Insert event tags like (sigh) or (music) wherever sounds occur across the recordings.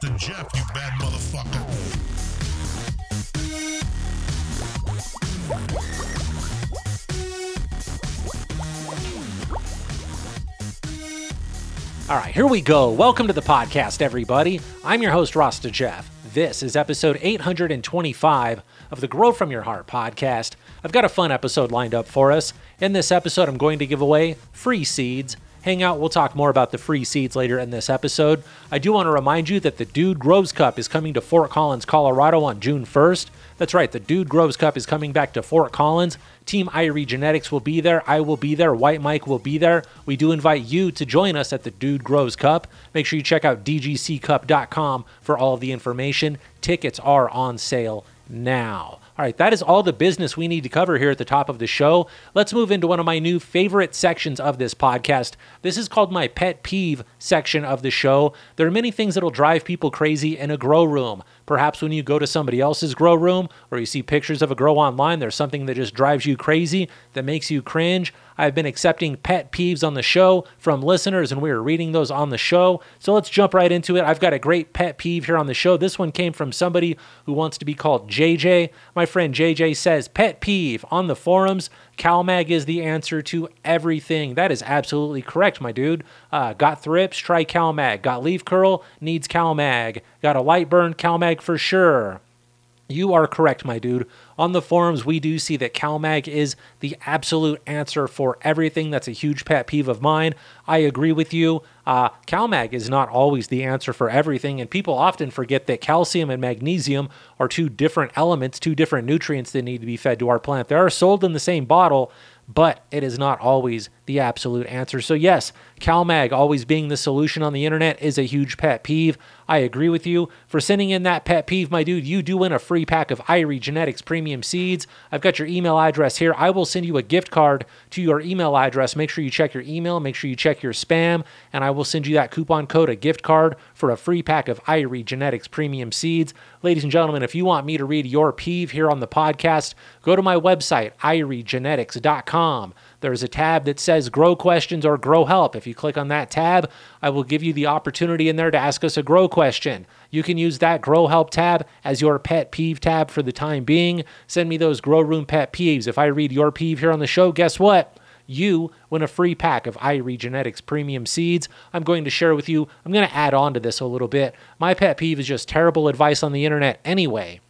Rasta Jeff, you bad motherfucker. All right, here we go. Welcome to the podcast, everybody. I'm your host, Rasta Jeff. This is episode 825 of the Grow From Your Heart podcast. I've got a fun episode lined up for us. In this episode, I'm going to give away free seeds. Hang out, we'll talk more about the free seeds later in this episode. I do want to remind you that the Dude Grows Cup is coming to Fort Collins, Colorado on June 1st. That's right, the Dude Grows Cup is coming back to Fort Collins. Team Irie Genetics will be there. I will be there. White Mike will be there. We do invite you to join us at the Dude Grows Cup. Make sure you check out dgccup.com for all of the information. Tickets are on sale now. All right, that is all the business we need to cover here at the top of the show. Let's move into one of my new favorite sections of this podcast. This is called my pet peeve section of the show. There are many things that'll drive people crazy in a grow room. Perhaps when you go to somebody else's grow room or you see pictures of a grow online, there's something that just drives you crazy, that makes you cringe. I've been accepting pet peeves on the show from listeners, and we are reading those on the show. So let's jump right into it. I've got a great pet peeve here on the show. This one came from somebody who wants to be called JJ. My friend JJ says, Pet peeve on the forums. CalMag is the answer to everything. That is absolutely correct, my dude. Uh, got thrips? Try CalMag. Got leaf curl? Needs CalMag. Got a light burn? CalMag for sure. You are correct, my dude. On the forums, we do see that CalMag is the absolute answer for everything. That's a huge pet peeve of mine. I agree with you. Uh, CalMag is not always the answer for everything, and people often forget that calcium and magnesium are two different elements, two different nutrients that need to be fed to our plant. They are sold in the same bottle, but it is not always the absolute answer. So, yes, CalMag always being the solution on the internet is a huge pet peeve. I agree with you. For sending in that pet peeve, my dude, you do win a free pack of Irie Genetics premium seeds. I've got your email address here. I will send you a gift card to your email address. Make sure you check your email, make sure you check your spam, and I will send you that coupon code, a gift card for a free pack of Irie Genetics premium seeds. Ladies and gentlemen, if you want me to read your peeve here on the podcast, go to my website, iriegenetics.com. There's a tab that says Grow Questions or Grow Help. If you click on that tab, I will give you the opportunity in there to ask us a grow question. You can use that Grow Help tab as your pet peeve tab for the time being. Send me those Grow Room pet peeves. If I read your peeve here on the show, guess what? you win a free pack of Irie Genetics premium seeds. I'm going to share with you, I'm going to add on to this a little bit. My pet peeve is just terrible advice on the internet anyway.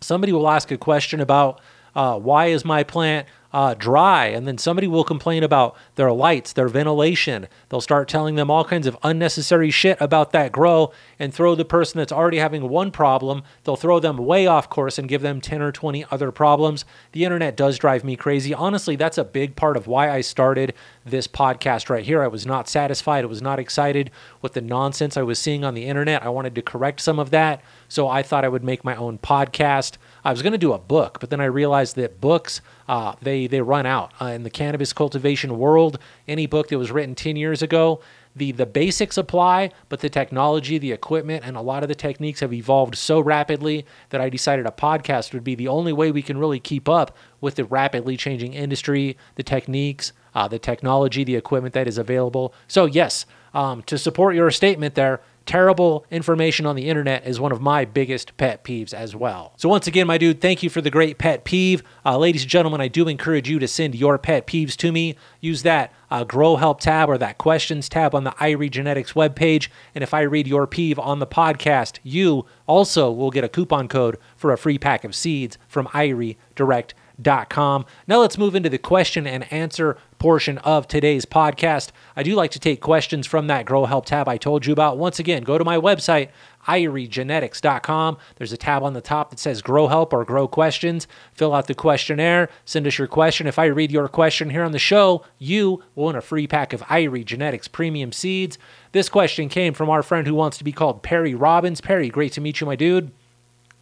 Somebody will ask a question about uh, why is my plant uh, dry, and then somebody will complain about their lights, their ventilation. They'll start telling them all kinds of unnecessary shit about that grow and throw the person that's already having one problem, they'll throw them way off course and give them 10 or 20 other problems. The internet does drive me crazy. Honestly, that's a big part of why I started this podcast right here. I was not satisfied, I was not excited with the nonsense I was seeing on the internet. I wanted to correct some of that. So I thought I would make my own podcast. I was going to do a book, but then I realized that books uh, they they run out uh, in the cannabis cultivation world. Any book that was written ten years ago, the the basics apply, but the technology, the equipment, and a lot of the techniques have evolved so rapidly that I decided a podcast would be the only way we can really keep up with the rapidly changing industry, the techniques, uh, the technology, the equipment that is available. So yes, um, to support your statement there terrible information on the internet is one of my biggest pet peeves as well. So, once again, my dude, thank you for the great pet peeve. Uh, ladies and gentlemen, I do encourage you to send your pet peeves to me. Use that uh, Grow Help tab or that Questions tab on the Irie Genetics webpage. And if I read your peeve on the podcast, you also will get a coupon code for a free pack of seeds from Irie Direct. Now let's move into the question and answer portion of today's podcast. I do like to take questions from that Grow Help tab I told you about. Once again, go to my website, iriegenetics.com. There's a tab on the top that says Grow Help or Grow Questions. Fill out the questionnaire, send us your question. If I read your question here on the show, you will win a free pack of Irie Genetics premium seeds. This question came from our friend who wants to be called Perry Robbins. Perry, great to meet you, my dude.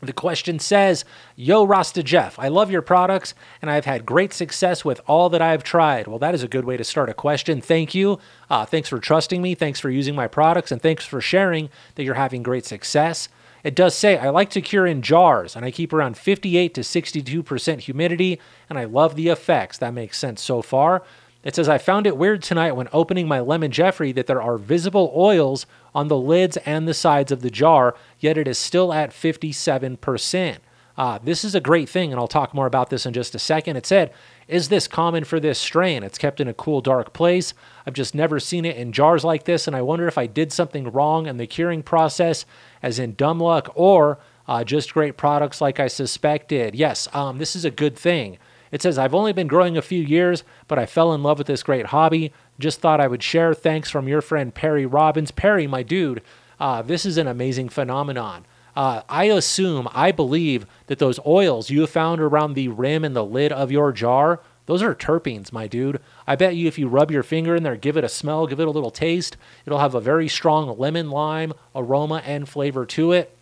The question says, Yo, Rasta Jeff, I love your products and I've had great success with all that I've tried. Well, that is a good way to start a question. Thank you. Uh, thanks for trusting me. Thanks for using my products. And thanks for sharing that you're having great success. It does say, I like to cure in jars and I keep around 58 to 62% humidity and I love the effects. That makes sense so far. It says, I found it weird tonight when opening my lemon Jeffrey that there are visible oils on the lids and the sides of the jar, yet it is still at 57%. Uh, this is a great thing, and I'll talk more about this in just a second. It said, Is this common for this strain? It's kept in a cool, dark place. I've just never seen it in jars like this, and I wonder if I did something wrong in the curing process, as in dumb luck, or uh, just great products like I suspected. Yes, um, this is a good thing. It says, I've only been growing a few years, but I fell in love with this great hobby. Just thought I would share. Thanks from your friend Perry Robbins. Perry, my dude, uh, this is an amazing phenomenon. Uh, I assume, I believe that those oils you found around the rim and the lid of your jar, those are terpenes, my dude. I bet you if you rub your finger in there, give it a smell, give it a little taste, it'll have a very strong lemon lime aroma and flavor to it.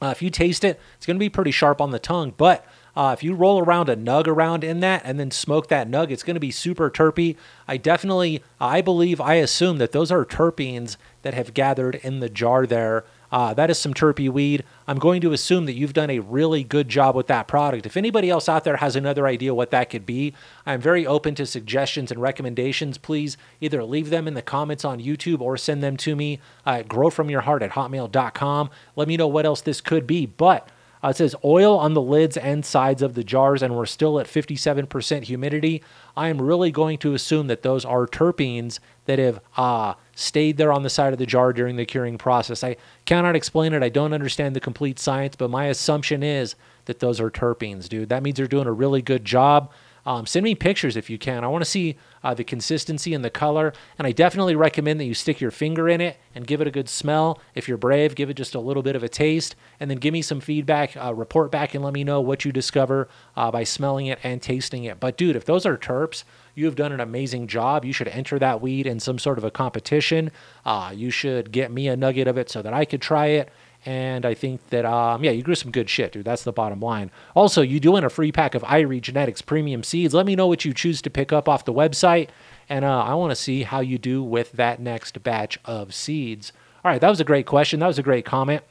Uh, if you taste it, it's going to be pretty sharp on the tongue, but uh, if you roll around a nug around in that and then smoke that nug, it's going to be super terpy. I definitely, I believe, I assume that those are terpenes that have gathered in the jar there. Uh, that is some terpy weed. I'm going to assume that you've done a really good job with that product. If anybody else out there has another idea what that could be, I'm very open to suggestions and recommendations. Please either leave them in the comments on YouTube or send them to me at growfromyourheart at hotmail.com. Let me know what else this could be. But uh, it says oil on the lids and sides of the jars, and we're still at 57% humidity. I am really going to assume that those are terpenes that have uh, stayed there on the side of the jar during the curing process. I cannot explain it. I don't understand the complete science, but my assumption is that those are terpenes, dude. That means they're doing a really good job. Um, send me pictures if you can. I want to see uh, the consistency and the color. And I definitely recommend that you stick your finger in it and give it a good smell. If you're brave, give it just a little bit of a taste. And then give me some feedback, uh, report back, and let me know what you discover uh, by smelling it and tasting it. But dude, if those are terps, you have done an amazing job. You should enter that weed in some sort of a competition. Uh, you should get me a nugget of it so that I could try it. And I think that, um, yeah, you grew some good shit, dude. That's the bottom line. Also, you do doing a free pack of Irie Genetics premium seeds. Let me know what you choose to pick up off the website. And uh, I want to see how you do with that next batch of seeds. All right, that was a great question. That was a great comment.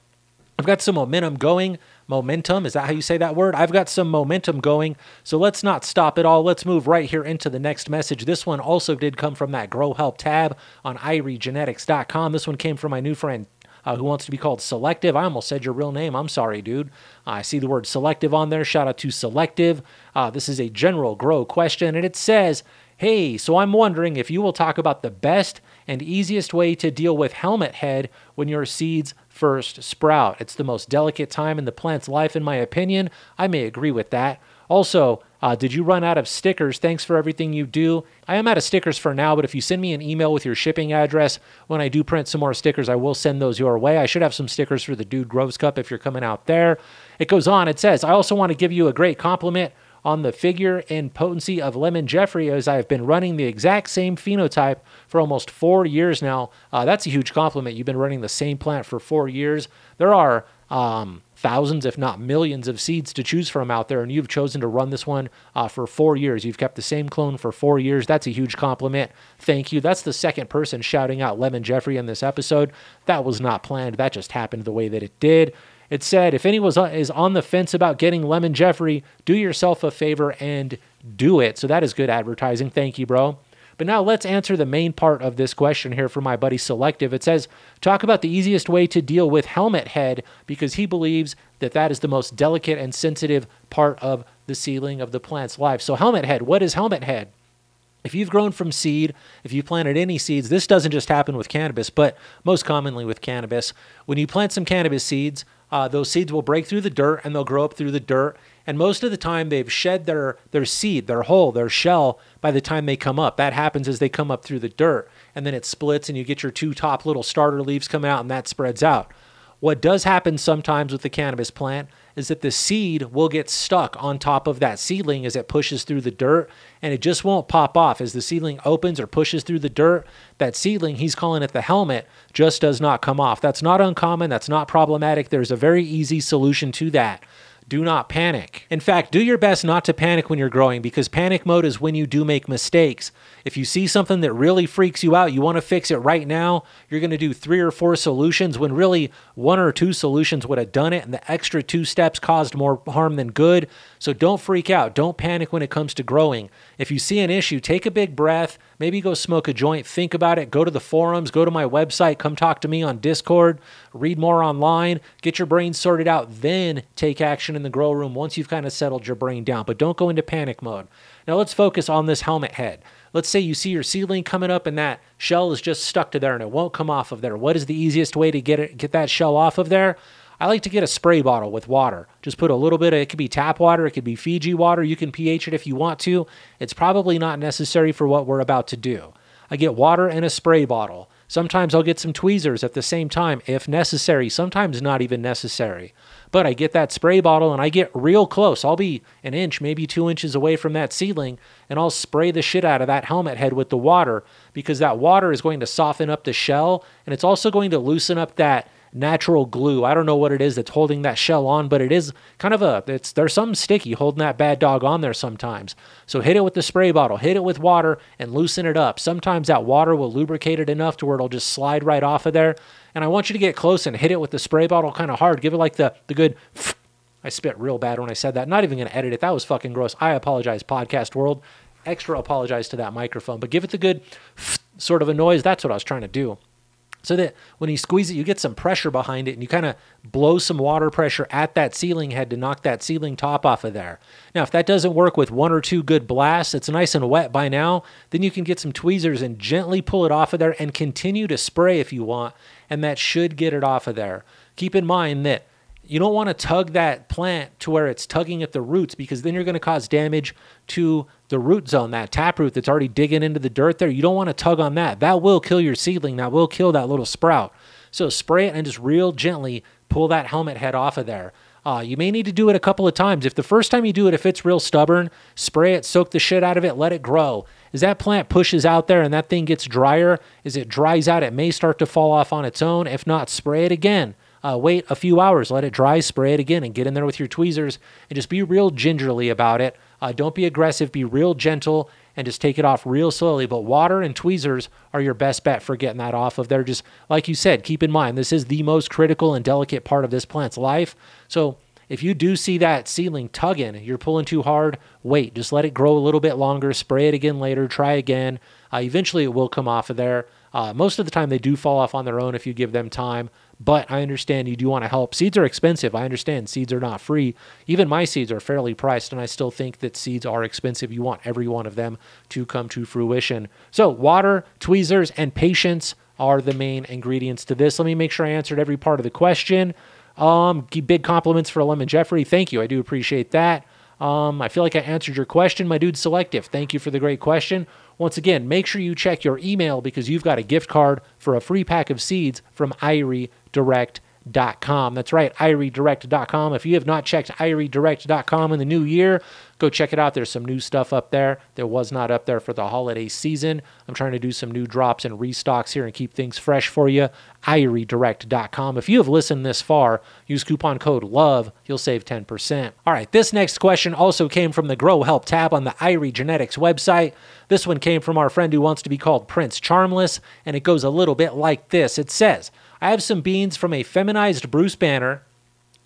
I've got some momentum going. Momentum, is that how you say that word? I've got some momentum going. So let's not stop it all. Let's move right here into the next message. This one also did come from that Grow Help tab on iriegenetics.com. This one came from my new friend uh, who wants to be called Selective. I almost said your real name. I'm sorry, dude. I see the word Selective on there. Shout out to Selective. Uh, this is a general grow question, and it says, Hey, so I'm wondering if you will talk about the best and easiest way to deal with helmet head when your seeds first sprout. It's the most delicate time in the plant's life, in my opinion. I may agree with that. Also, uh, did you run out of stickers? Thanks for everything you do. I am out of stickers for now, but if you send me an email with your shipping address, when I do print some more stickers, I will send those your way. I should have some stickers for the Dude Grows Cup if you're coming out there. It goes on, it says, I also want to give you a great compliment on the figure and potency of Lemon Jeffrey as I have been running the exact same phenotype for almost four years now. Uh, that's a huge compliment. You've been running the same plant for four years. There are um, thousands, if not millions, of seeds to choose from out there, and you've chosen to run this one uh, for four years. You've kept the same clone for four years. That's a huge compliment. Thank you. That's the second person shouting out Lemon Jeffrey in this episode. That was not planned. That just happened the way that it did. It said, if anyone is on the fence about getting Lemon Jeffrey, do yourself a favor and do it. So that is good advertising. Thank you, bro. But now let's answer the main part of this question here from my buddy Selective. It says, talk about the easiest way to deal with helmet head because he believes that that is the most delicate and sensitive part of the seedling of the plant's life. So, helmet head, what is helmet head? If you've grown from seed, if you planted any seeds, this doesn't just happen with cannabis, but most commonly with cannabis. When you plant some cannabis seeds, uh, those seeds will break through the dirt and they'll grow up through the dirt. And most of the time, they've shed their, their seed, their hull, their shell by the time they come up. That happens as they come up through the dirt. And then it splits, and you get your two top little starter leaves come out, and that spreads out. What does happen sometimes with the cannabis plant is that the seed will get stuck on top of that seedling as it pushes through the dirt and it just won't pop off. As the seedling opens or pushes through the dirt, that seedling, he's calling it the helmet, just does not come off. That's not uncommon. That's not problematic. There's a very easy solution to that. Do not panic. In fact, do your best not to panic when you're growing because panic mode is when you do make mistakes. If you see something that really freaks you out, you want to fix it right now, you're going to do three or four solutions when really one or two solutions would have done it, and the extra two steps caused more harm than good. So don't freak out. Don't panic when it comes to growing. If you see an issue, take a big breath, maybe go smoke a joint, think about it, go to the forums, go to my website, come talk to me on Discord, read more online, get your brain sorted out, then take action in the grow room once you've kind of settled your brain down. But don't go into panic mode. Now let's focus on this helmet head. Let's say you see your seedling coming up and that shell is just stuck to there and it won't come off of there. What is the easiest way to get it get that shell off of there? I like to get a spray bottle with water. Just put a little bit of it could be tap water, it could be Fiji water. You can pH it if you want to. It's probably not necessary for what we're about to do. I get water and a spray bottle. Sometimes I'll get some tweezers at the same time if necessary, sometimes not even necessary. But I get that spray bottle and I get real close. I'll be an inch, maybe two inches away from that seedling, and I'll spray the shit out of that helmet head with the water because that water is going to soften up the shell and it's also going to loosen up that natural glue. I don't know what it is that's holding that shell on, but it is kind of a it's there's some sticky holding that bad dog on there sometimes. So hit it with the spray bottle, hit it with water and loosen it up. Sometimes that water will lubricate it enough to where it'll just slide right off of there. And I want you to get close and hit it with the spray bottle kind of hard. Give it like the the good (sniffs) I spit real bad when I said that. Not even going to edit it. That was fucking gross. I apologize, podcast world. Extra apologize to that microphone, but give it the good (sniffs) sort of a noise. That's what I was trying to do so that when you squeeze it, you get some pressure behind it and you kind of blow some water pressure at that ceiling head to knock that ceiling top off of there. Now, if that doesn't work with one or two good blasts, it's nice and wet by now, then you can get some tweezers and gently pull it off of there and continue to spray if you want, and that should get it off of there. Keep in mind that you don't want to tug that plant to where it's tugging at the roots because then you're going to cause damage to the root zone, that taproot that's already digging into the dirt there. You don't want to tug on that. That will kill your seedling. That will kill that little sprout. So spray it and just real gently pull that helmet head off of there. Uh, you may need to do it a couple of times. If the first time you do it, if it's real stubborn, spray it, soak the shit out of it, let it grow. As that plant pushes out there and that thing gets drier, as it dries out, it may start to fall off on its own. If not, spray it again. Uh, wait a few hours, let it dry, spray it again, and get in there with your tweezers and just be real gingerly about it. Uh, don't be aggressive, be real gentle, and just take it off real slowly. But water and tweezers are your best bet for getting that off of there. Just like you said, keep in mind, this is the most critical and delicate part of this plant's life. So if you do see that seedling tugging, you're pulling too hard, wait, just let it grow a little bit longer, spray it again later, try again. Uh, eventually, it will come off of there. Uh, most of the time, they do fall off on their own if you give them time. But I understand you do want to help. Seeds are expensive. I understand seeds are not free. Even my seeds are fairly priced, and I still think that seeds are expensive. You want every one of them to come to fruition. So, water, tweezers, and patience are the main ingredients to this. Let me make sure I answered every part of the question. Um, big compliments for Lemon Jeffrey. Thank you. I do appreciate that. Um, I feel like I answered your question, my dude Selective. Thank you for the great question. Once again, make sure you check your email because you've got a gift card for a free pack of seeds from IrieDirect.com. That's right, IrieDirect.com. If you have not checked IrieDirect.com in the new year, go check it out. There's some new stuff up there that was not up there for the holiday season. I'm trying to do some new drops and restocks here and keep things fresh for you. IrieDirect.com. If you have listened this far, use coupon code LOVE. You'll save 10%. All right, this next question also came from the Grow Help tab on the Irie Genetics website. This one came from our friend who wants to be called Prince Charmless, and it goes a little bit like this. It says, I have some beans from a feminized Bruce Banner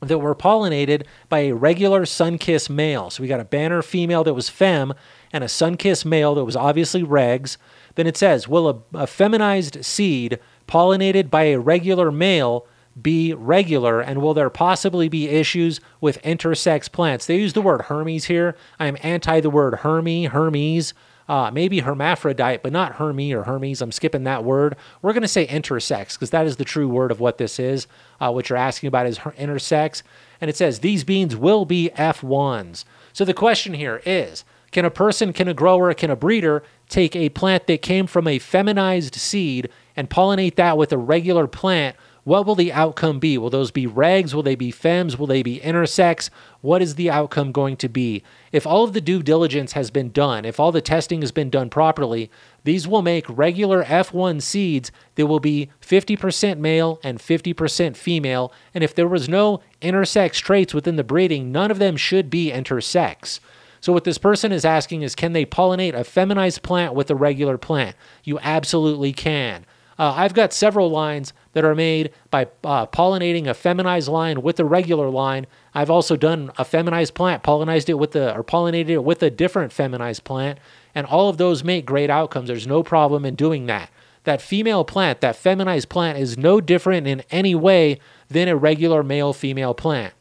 that were pollinated by a regular Sunkiss male. So we got a Banner female that was fem and a Sunkiss male that was obviously regs. Then it says, will a, a feminized seed pollinated by a regular male be regular and will there possibly be issues with intersex plants? They use the word Hermies here. I am anti the word Hermy, Hermies. Uh, maybe hermaphrodite, but not Hermy or Hermies. I'm skipping that word. We're going to say intersex because that is the true word of what this is. Uh, what you're asking about is her- intersex. And it says these beans will be F1s. So the question here is can a person, can a grower, can a breeder take a plant that came from a feminized seed and pollinate that with a regular plant what will the outcome be? Will those be regs? Will they be fems? Will they be intersex? What is the outcome going to be? If all of the due diligence has been done, if all the testing has been done properly, these will make regular F1 seeds that will be 50% male and 50% female. And if there was no intersex traits within the breeding, none of them should be intersex. So, what this person is asking is can they pollinate a feminized plant with a regular plant? You absolutely can. Uh, I've got several lines that are made by uh, pollinating a feminized line with a regular line. I've also done a feminized plant, pollinized it with the or pollinated it with a different feminized plant, and all of those make great outcomes. There's no problem in doing that. That female plant, that feminized plant, is no different in any way than a regular male female plant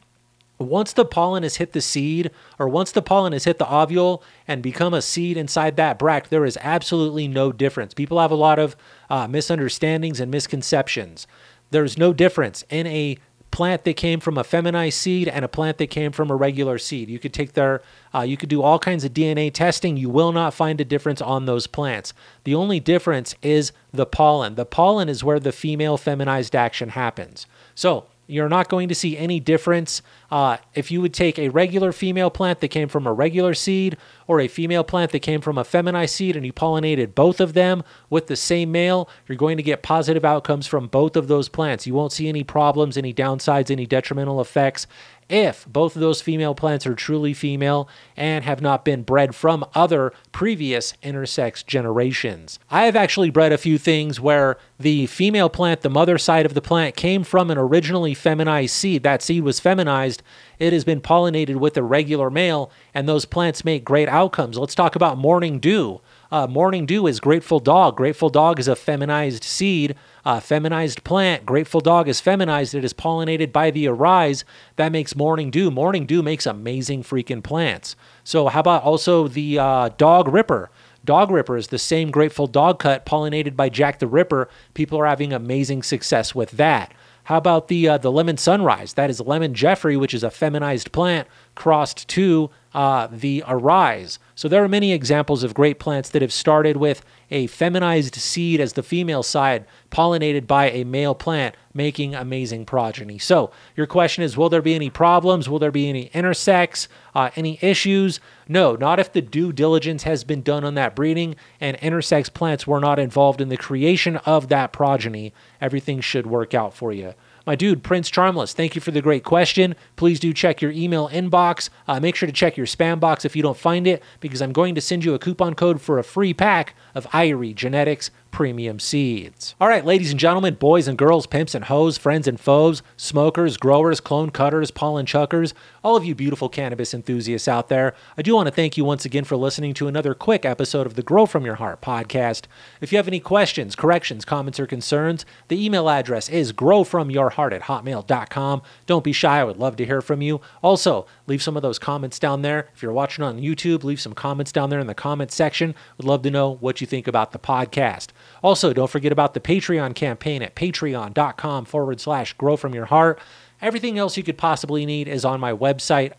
once the pollen has hit the seed or once the pollen has hit the ovule and become a seed inside that bract there is absolutely no difference people have a lot of uh, misunderstandings and misconceptions. There's no difference in a plant that came from a feminized seed and a plant that came from a regular seed. You could take their uh, you could do all kinds of dna testing. You will not find a difference on those plants. The only difference is the pollen. The pollen is where the female feminized action happens. So you're not going to see any difference uh, if you would take a regular female plant that came from a regular seed or a female plant that came from a feminized seed and you pollinated both of them with the same male, you're going to get positive outcomes from both of those plants. You won't see any problems, any downsides, any detrimental effects if both of those female plants are truly female and have not been bred from other previous intersex generations. I have actually bred a few things where the female plant, the mother side of the plant, came from an originally feminized seed. That seed was feminized. It has been pollinated with a regular male, and those plants make great outcomes. Let's talk about morning dew. Uh, morning dew is Grateful Dog. Grateful Dog is a feminized seed uh, feminized plant. Grateful Dog is feminized. It is pollinated by the Arise. That makes Morning Dew. Morning Dew makes amazing freaking plants. So, how about also the uh, Dog Ripper? Dog Ripper is the same Grateful Dog cut pollinated by Jack the Ripper. People are having amazing success with that. How about the uh, the lemon sunrise? That is lemon Jeffrey, which is a feminized plant crossed to uh, the arise. So there are many examples of great plants that have started with a feminized seed as the female side, pollinated by a male plant, making amazing progeny. So your question is, will there be any problems? Will there be any intersex? Uh, any issues? No, not if the due diligence has been done on that breeding and intersex plants were not involved in the creation of that progeny. Everything should work out for you. My dude, Prince Charmless, thank you for the great question. Please do check your email inbox. Uh, make sure to check your spam box if you don't find it, because I'm going to send you a coupon code for a free pack of Irie Genetics premium seeds. All right, ladies and gentlemen, boys and girls, pimps and hoes, friends and foes, smokers, growers, clone cutters, pollen chuckers, all of you beautiful cannabis enthusiasts out there, I do want to thank you once again for listening to another quick episode of the Grow From Your Heart podcast. If you have any questions, corrections, comments, or concerns, the email address is growfromyourheart at hotmail.com. Don't be shy, I would love to hear from you. Also, leave some of those comments down there. If you're watching on YouTube, leave some comments down there in the comments section. Would love to know what you think about the podcast. Also, don't forget about the Patreon campaign at patreon.com forward slash grow from your heart. Everything else you could possibly need is on my website,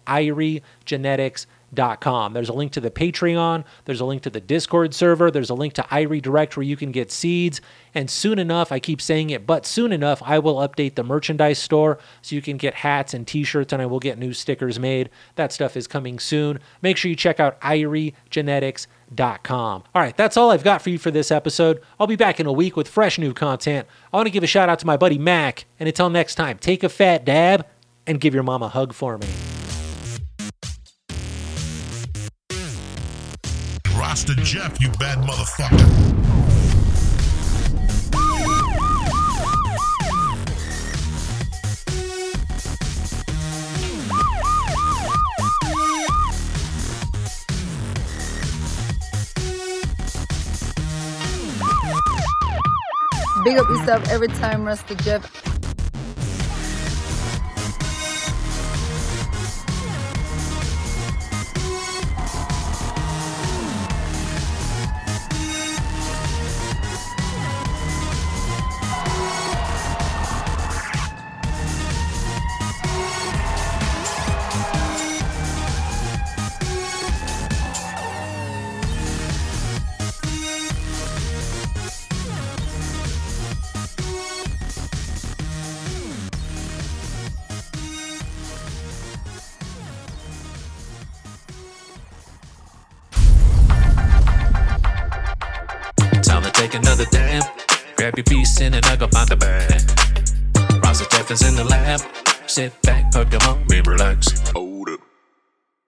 iriegenetics.com. There's a link to the Patreon, there's a link to the Discord server, there's a link to Irie Direct where you can get seeds. And soon enough, I keep saying it, but soon enough, I will update the merchandise store so you can get hats and t shirts and I will get new stickers made. That stuff is coming soon. Make sure you check out Irie Genetics com. All right, that's all I've got for you for this episode. I'll be back in a week with fresh new content. I want to give a shout out to my buddy Mac, and until next time, take a fat dab and give your mom a hug for me. Rasta Jeff, you bad motherfucker. Big up yourself every time, Rasta Jeff. Your piece and I go find the bag. Rasta Jeff is in the lab. Sit back, perk your up, and relax. Hold up.